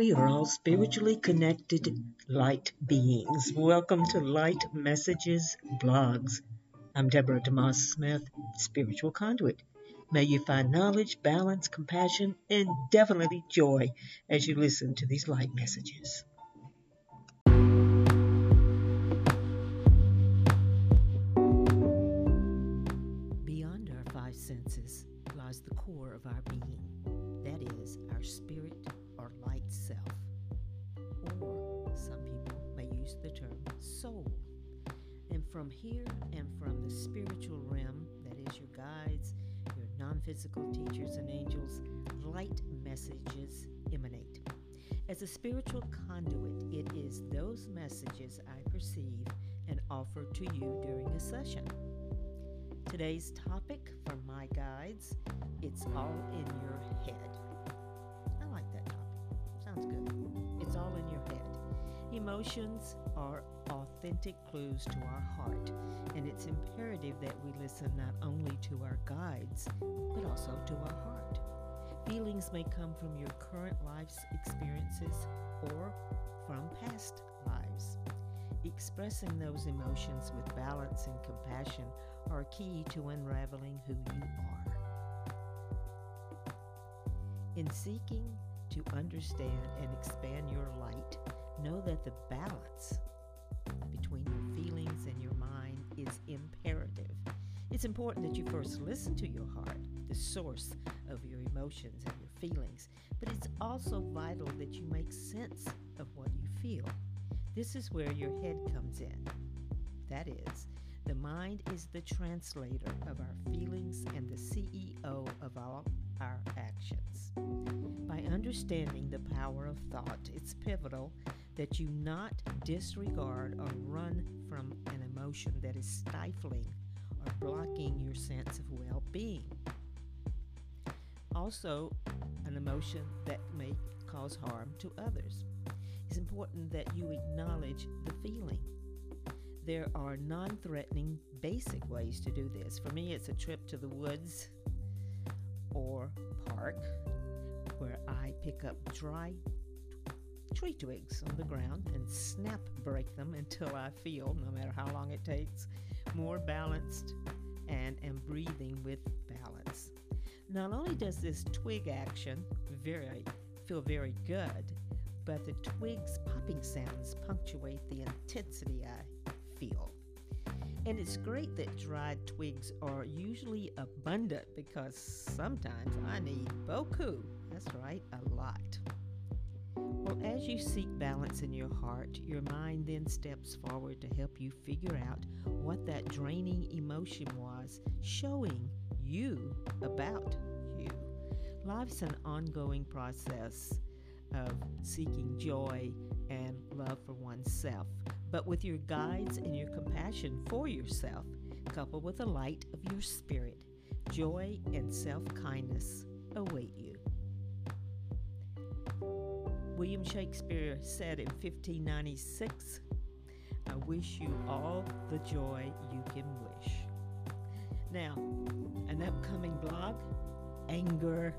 We are all spiritually connected light beings. Welcome to Light Messages Blogs. I'm Deborah DeMoss Smith, Spiritual Conduit. May you find knowledge, balance, compassion, and definitely joy as you listen to these light messages. Beyond our five senses lies the core of our being. That is, our spirit or light self. Or some people may use the term soul. And from here and from the spiritual realm, that is your guides, your non physical teachers and angels, light messages emanate. As a spiritual conduit, it is those messages I perceive and offer to you during a session. Today's topic from my guides it's all in your head. Sounds good. It's all in your head. Emotions are authentic clues to our heart, and it's imperative that we listen not only to our guides, but also to our heart. Feelings may come from your current life's experiences or from past lives. Expressing those emotions with balance and compassion are key to unraveling who you are. In seeking to understand and expand your light, know that the balance between your feelings and your mind is imperative. It's important that you first listen to your heart, the source of your emotions and your feelings, but it's also vital that you make sense of what you feel. This is where your head comes in. That is, the mind is the translator of our feelings and the CEO of all our actions. By understanding the power of thought, it's pivotal that you not disregard or run from an emotion that is stifling or blocking your sense of well being. Also, an emotion that may cause harm to others. It's important that you acknowledge the feeling. There are non threatening, basic ways to do this. For me, it's a trip to the woods or park where I pick up dry tree twigs on the ground and snap break them until I feel, no matter how long it takes, more balanced and am breathing with balance. Not only does this twig action very feel very good, but the twigs popping sounds punctuate the intensity I feel. And it's great that dried twigs are usually abundant because sometimes I need boku. That's right, a lot. Well, as you seek balance in your heart, your mind then steps forward to help you figure out what that draining emotion was showing you about you. Life's an ongoing process of seeking joy and love for oneself, but with your guides and your compassion for yourself, coupled with the light of your spirit, joy and self kindness await you. William Shakespeare said in 1596, I wish you all the joy you can wish. Now, an upcoming blog, Anger